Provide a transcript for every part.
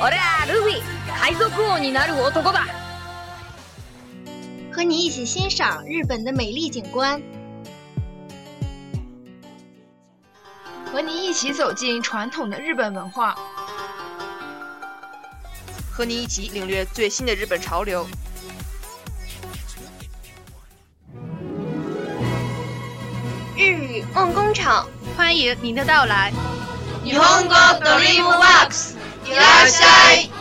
我ル鲁比，海賊王になる男だ。和你一起欣赏日本的美丽景观，和你一起走进传统的日本文化，和你一起领略最新的日本潮流。日语梦工厂，欢迎您的到来。日本国 d r e a m w o r いらっしゃい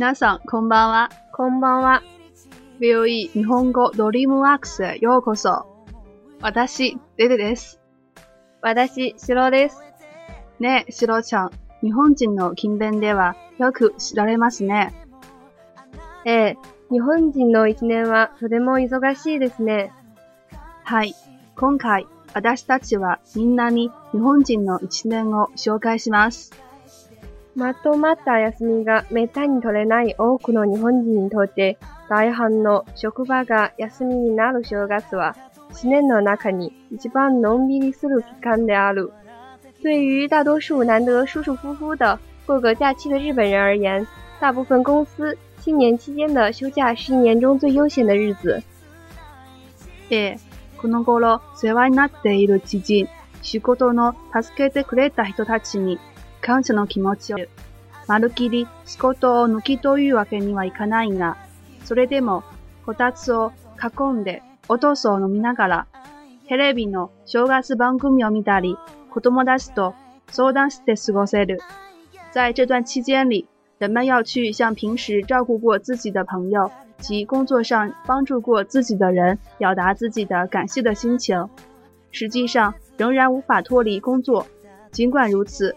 皆さん、こんばんは。こんばんは。VOE 日本語ドリームワークスへようこそ。私、デデです。私、シロです。ねえ、シロちゃん。日本人の勤勉ではよく知られますね。ええ、日本人の一年はとても忙しいですね。はい。今回、私たちはみんなに日本人の一年を紹介します。まとまった休みがめったに取れない多くの日本人にとって、大半の職場が休みになる正月は、一年の中に一番のんびりする期間である。对于大多数难得舒舒服服的过个假期的日本人而言，大部分公司新年期间的休假是一年中最悠闲的日子。え、この頃世話になっている知人、仕事の助けてくれた人たちに感謝の気持ちを、まるきり仕事を抜きというわけにはいかないが、それでも、こたつを囲んでお父さんを飲みながら、テレビの正月番組を見たり、子供たちと相談して過ごせる。在这段期间里，人们要去向平时照顾过自己的朋友及工作上帮助过自己的人表达自己的感谢的心情。实际上，仍然无法脱离工作。尽管如此，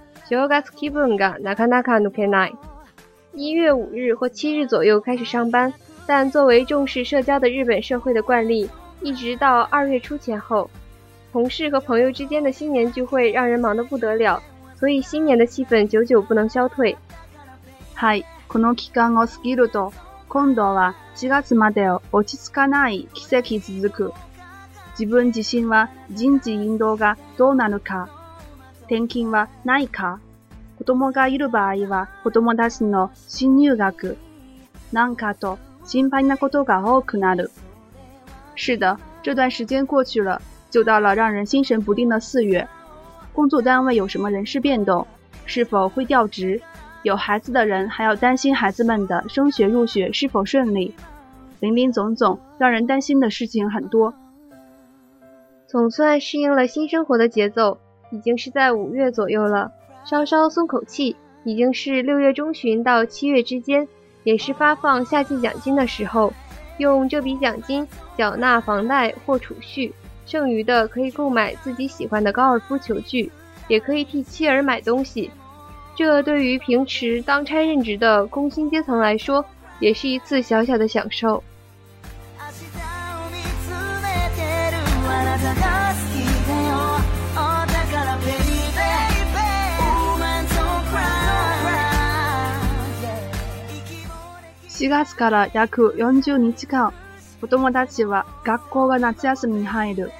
一月五日或七日左右开始上班，但作为重视社交的日本社会的惯例，一直到二月初前后，同事和朋友之间的新年聚会让人忙得不得了，所以新年的气氛久久不能消退。はい、この期間を過ぎると今度は四月まで落ち着かない季節続く。自分自身は人事異動がどうなるか。天金はないか。子どがいる場合は、子どたちの新入学なんかと心配なことが多くなる。是的，这段时间过去了，就到了让人心神不定的四月。工作单位有什么人事变动？是否会调职？有孩子的人还要担心孩子们的升学入学是否顺利。林林总总，让人担心的事情很多。总算适应了新生活的节奏。已经是在五月左右了，稍稍松口气。已经是六月中旬到七月之间，也是发放夏季奖金的时候。用这笔奖金缴纳房贷或储蓄，剩余的可以购买自己喜欢的高尔夫球具，也可以替妻儿买东西。这对于平时当差任职的工薪阶层来说，也是一次小小的享受。7月から約40日間、子供たちは学校が夏休みに入る。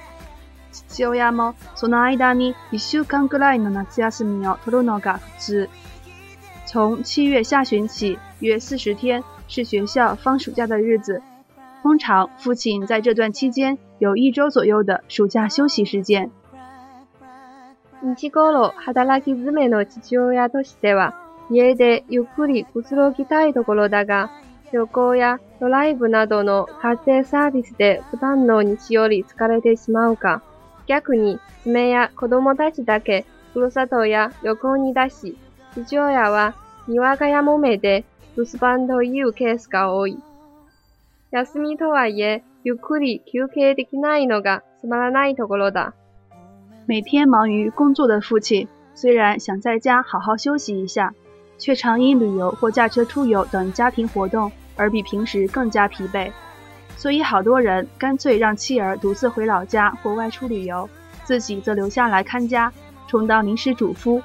父親もその間に1週間くらいの夏休みを取るのが普通。从7月下旬起，约40天是学校放暑假的日子。通常，父亲在这段期间有一周左右的暑假休息时間。日頃、働き詰めの父親としては、家でゆっくりくつろぎたいところだが、旅行やドライブなどの家庭サービスで不段の日より疲れてしまうか、逆に爪や子供たちだけふるさとや旅行に出し、父親は庭がやもめで留守番というケースが多い。休みとはいえ、ゆっくり休憩できないのがつまらないところだ。每天忙于工作的父亲，虽然想在家好好休息一下，却常因旅游或驾车出游等家庭活动而比平时更加疲惫，所以好多人干脆让妻儿独自回老家或外出旅游，自己则留下来看家，充当临时主夫。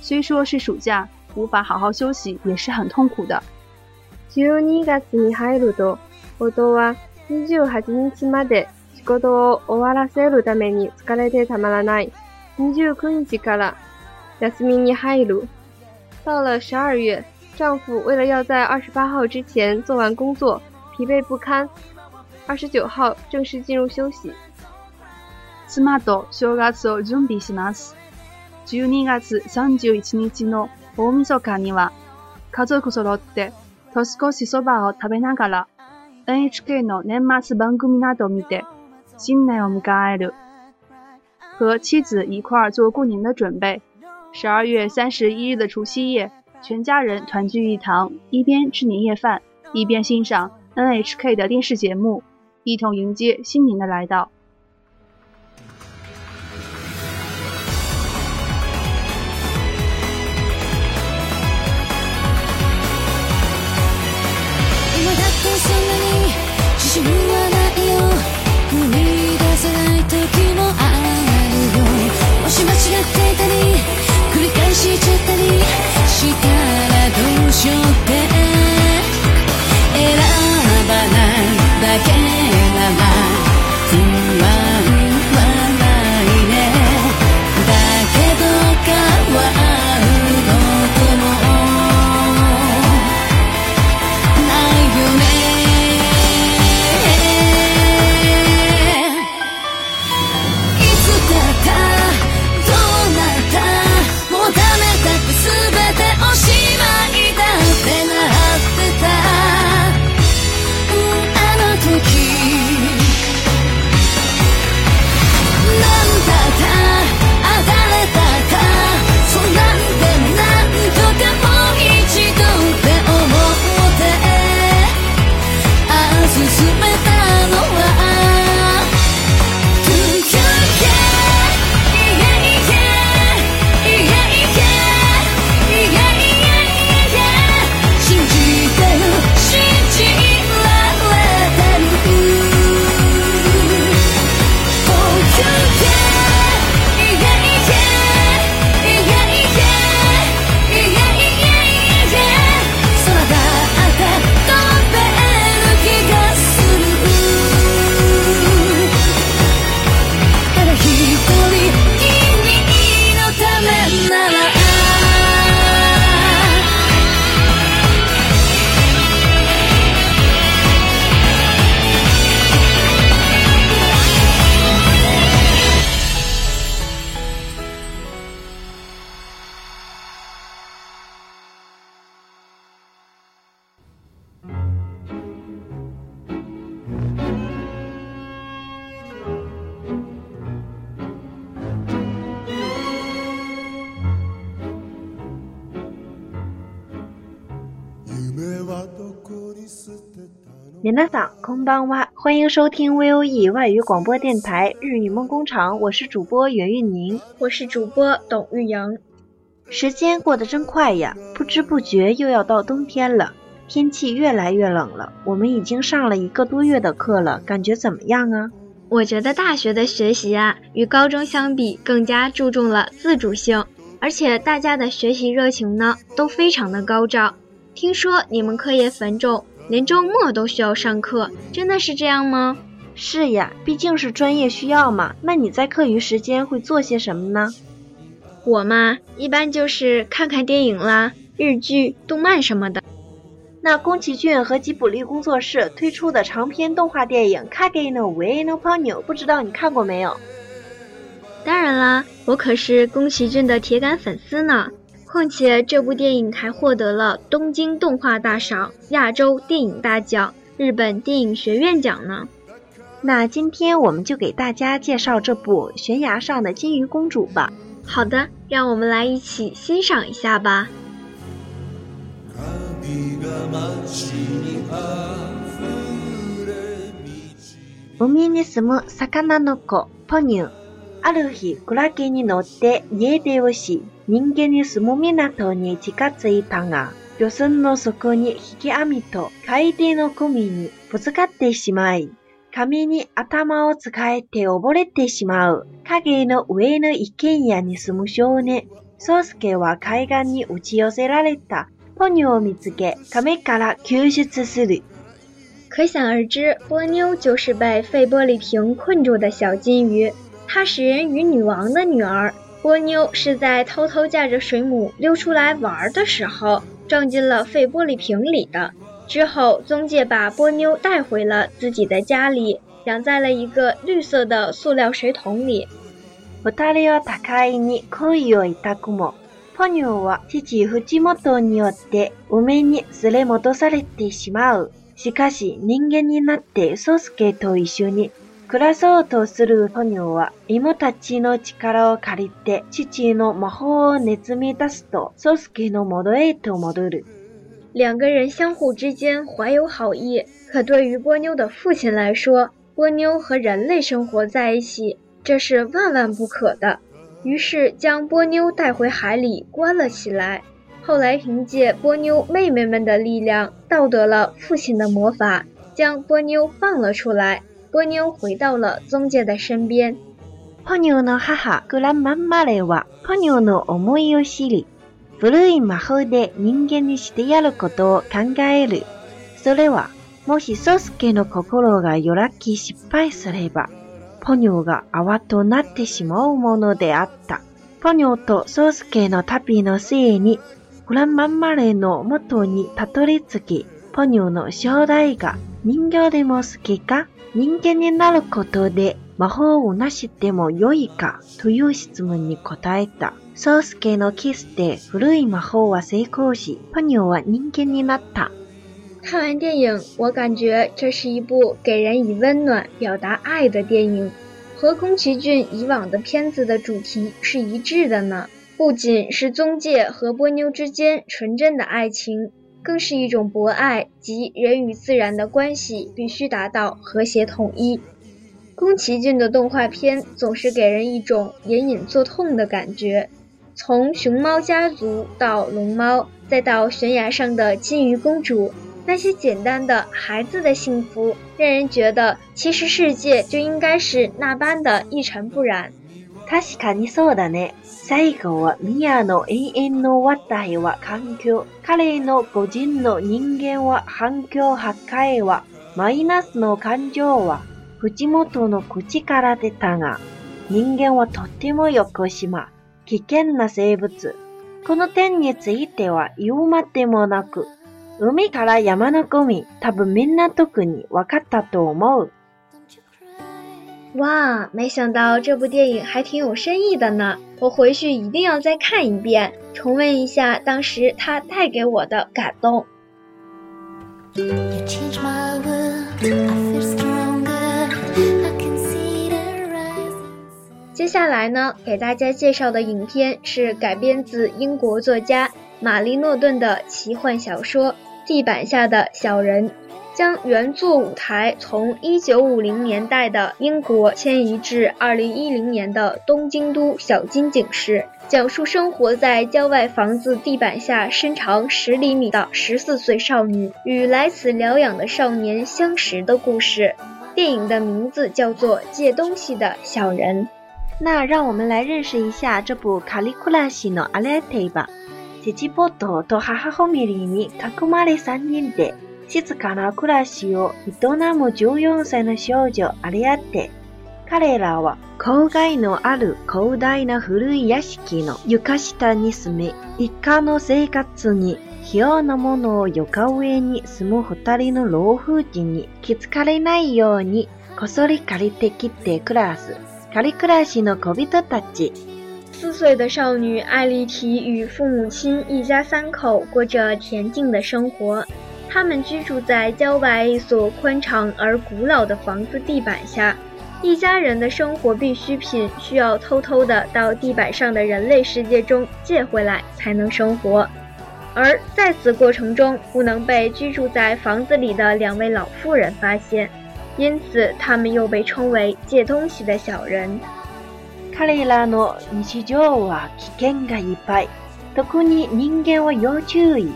虽说是暑假，无法好好休息也是很痛苦的。到了十二月。丈夫为了要在二十八号之前做完工作，疲惫不堪，二十九号正式进入休息。妻と正月を準備します。十二月三十一日の大晦日には、家族揃って年越しそばを食べながら、NHK の年末番組などを見て新年を迎える。和妻子一块做过年的准备，十二月三十一日的除夕夜。全家人团聚一堂，一边吃年夜饭，一边欣赏 NHK 的电视节目，一同迎接新年的来到。けなら不安免得嗓空帮哇，欢迎收听 V O E 外语广播电台日语梦工厂，我是主播袁玉宁，我是主播董玉莹。时间过得真快呀，不知不觉又要到冬天了，天气越来越冷了。我们已经上了一个多月的课了，感觉怎么样啊？我觉得大学的学习啊，与高中相比更加注重了自主性，而且大家的学习热情呢都非常的高涨。听说你们课业繁重。连周末都需要上课，真的是这样吗？是呀，毕竟是专业需要嘛。那你在课余时间会做些什么呢？我嘛，一般就是看看电影啦，日剧、动漫什么的。那宫崎骏和吉卜力工作室推出的长篇动画电影《k a g a y n o wa no Ponyo》，不知道你看过没有？当然啦，我可是宫崎骏的铁杆粉丝呢。况且这部电影还获得了东京动画大赏、亚洲电影大奖、日本电影学院奖呢。那今天我们就给大家介绍这部《悬崖上的金鱼公主》吧。好的，让我们来一起欣赏一下吧。おみねすむ魚の子ポニュー。ある日、クラゲに乗って家出をし、人間に住む港に近づいたが、漁船の底に引き網と海底のゴミにぶつかってしまい、紙に頭を使えて溺れてしまう。影の上の一軒家に住む少年。宗介は海岸に打ち寄せられたポニョを見つけ、亀から救出する。可想而知，波妞就是被废玻璃瓶困住的小金鱼。他是人与女王的女儿波妞，是在偷偷驾着水母溜出来玩的时候，撞进了废玻璃瓶里的。之后，宗介把波妞带回了自己的家里，养在了一个绿色的塑料水桶里。高いに恋をくも、は父によってに連れ戻されてしまう。しかし人間になってソスケと一緒に。两个人相互之间怀有好意，可对于波妞的父亲来说，波妞和人类生活在一起，这是万万不可的。于是将波妞带回海里关了起来。后来凭借波妞妹妹们的力量，盗得了父亲的魔法，将波妞放了出来。波妞回到了宗介的身边。ポニョの母、グランマンマレは、ポニョの思いを知り、古い魔法で人間にしてやることを考える。それは、もしソスケの心がよらき失敗すれば、ポニョが泡となってしまうものであった。ポニョとソスケの旅の末に、グランマンマレの元にたどり着き、ポニョの将来が人形でも好きか人間になることで魔法をなしても良いかという質問に答えた。ソースケのキスで古い魔法は成功し、ポニョは人間になった。看完电影，我感觉这是一部给人以温暖、表达爱的电影，和宫崎骏以往的片子的主题是一致的呢。不仅是宗介和波妞之间纯真的爱情，更是一种博爱及人与自然的关系，必须达到和谐统一。宫崎骏的动画片总是给人一种隐隐作痛的感觉，从《熊猫家族》到《龙猫》，再到《悬崖上的金鱼公主》，那些简单的孩子的幸福，让人觉得其实世界就应该是那般的一尘不染。最後は宮の永遠の話題は環境。彼の個人の人間は反響破壊は、マイナスの感情は、口元の口から出たが、人間はとってもよくしま、危険な生物。この点については言うまでもなく、海から山のゴミ、多分みんな特に分かったと思う。哇，没想到这部电影还挺有深意的呢！我回去一定要再看一遍，重温一下当时它带给我的感动。接下来呢，给大家介绍的影片是改编自英国作家玛丽·诺顿的奇幻小说《地板下的小人》。将原作舞台从1950年代的英国迁移至2010年的东京都小金井市，讲述生活在郊外房子地板下身长十厘米的十四岁少女与来此疗养的少年相识的故事。电影的名字叫做《借东西的小人》。那让我们来认识一下这部《卡利库拉西诺阿莱蒂吧。テジポトと母ホミリに囲まれ人で。静かな暮らしを営む14歳の少女アリアテ。彼らは郊外のある広大な古い屋敷の床下に住み、一家の生活に費用のものを床上に住む二人の老夫人に気づかれないようにこそり借りてきて暮らす。仮暮らしの小人たち。四岁的少女艾丽缇与父母亲一家三口过着恬静的生活。他们居住在郊外一所宽敞而古老的房子地板下，一家人的生活必需品需要偷偷的到地板上的人类世界中借回来才能生活，而在此过程中不能被居住在房子里的两位老妇人发现，因此他们又被称为借东西的小人。カリフォルニアは危険がいっぱい、特に人間は要注意。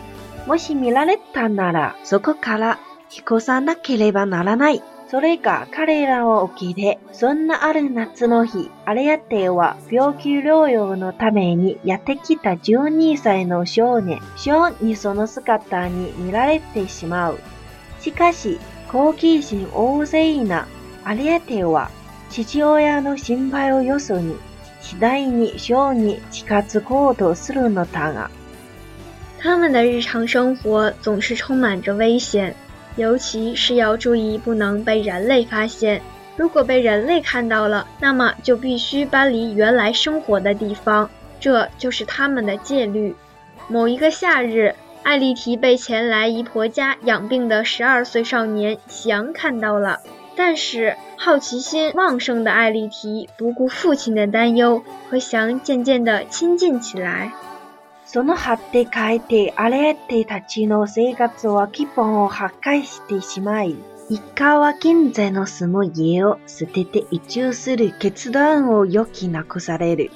もし見られたなら、そこから引っ越さなければならない。それが彼らを受け入そんなある夏の日、アレアテは病気療養のためにやってきた12歳の少年、ショーンにその姿に見られてしまう。しかし、好奇心旺盛なアレアテは父親の心配をよそに、次第にショーンに近づこうとするのだが、他们的日常生活总是充满着危险，尤其是要注意不能被人类发现。如果被人类看到了，那么就必须搬离原来生活的地方，这就是他们的戒律。某一个夏日，艾丽缇被前来姨婆家养病的十二岁少年翔看到了，但是好奇心旺盛的艾丽缇不顾父亲的担忧，和翔渐渐地亲近起来。そのって変えて荒れてたちの生活は基本を破壊してしまい、一家は現在の住む家を捨てて移住する決断を余儀なくされる。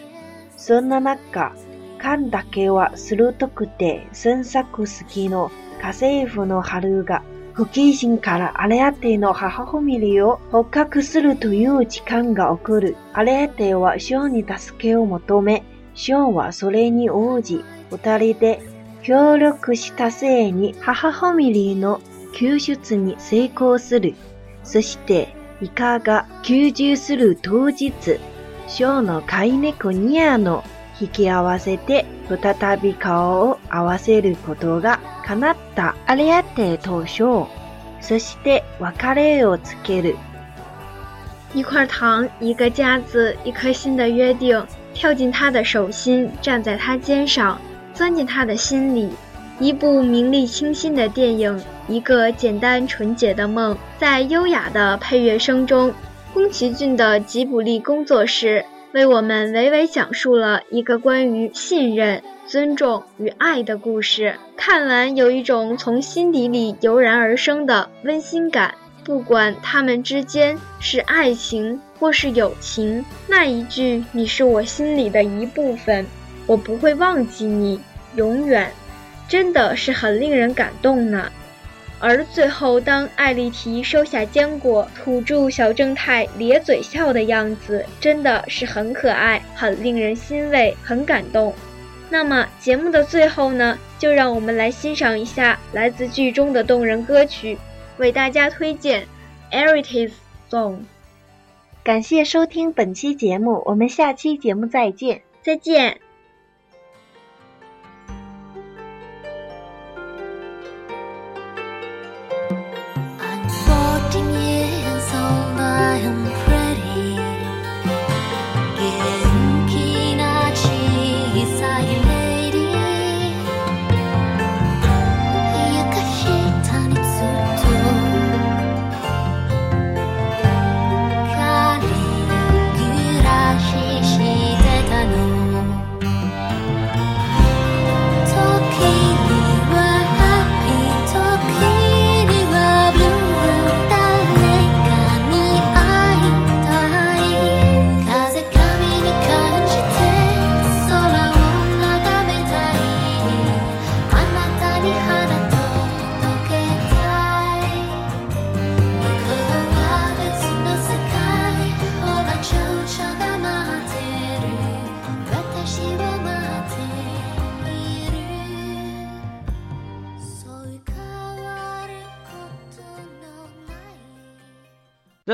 そんな中、勘だけは鋭くて詮索好きの家政婦の春が不謹慎から荒れアての母ファミリーを捕獲するという時間が起こる。荒れアては小に助けを求め、ションはそれに応じ、二人で協力したせいに母ファミリーの救出に成功する。そして、イカが救助する当日、ショーの飼い猫ニアの引き合わせて再び顔を合わせることが叶ったアれアテとショー。そして別れをつける。一块糖，一个架子，一颗心的约定。跳进他的手心，站在他肩上，钻进他的心里。一部明丽清新的电影，一个简单纯洁的梦，在优雅的配乐声中，宫崎骏的吉卜力工作室为我们娓娓讲述了一个关于信任、尊重与爱的故事。看完，有一种从心底里油然而生的温馨感。不管他们之间是爱情。或是友情，那一句“你是我心里的一部分，我不会忘记你，永远”，真的是很令人感动呢。而最后，当艾丽缇收下坚果，土著小正太咧嘴笑的样子，真的是很可爱，很令人欣慰，很感动。那么节目的最后呢，就让我们来欣赏一下来自剧中的动人歌曲，为大家推荐《Eritis Song》。感谢收听本期节目，我们下期节目再见。再见。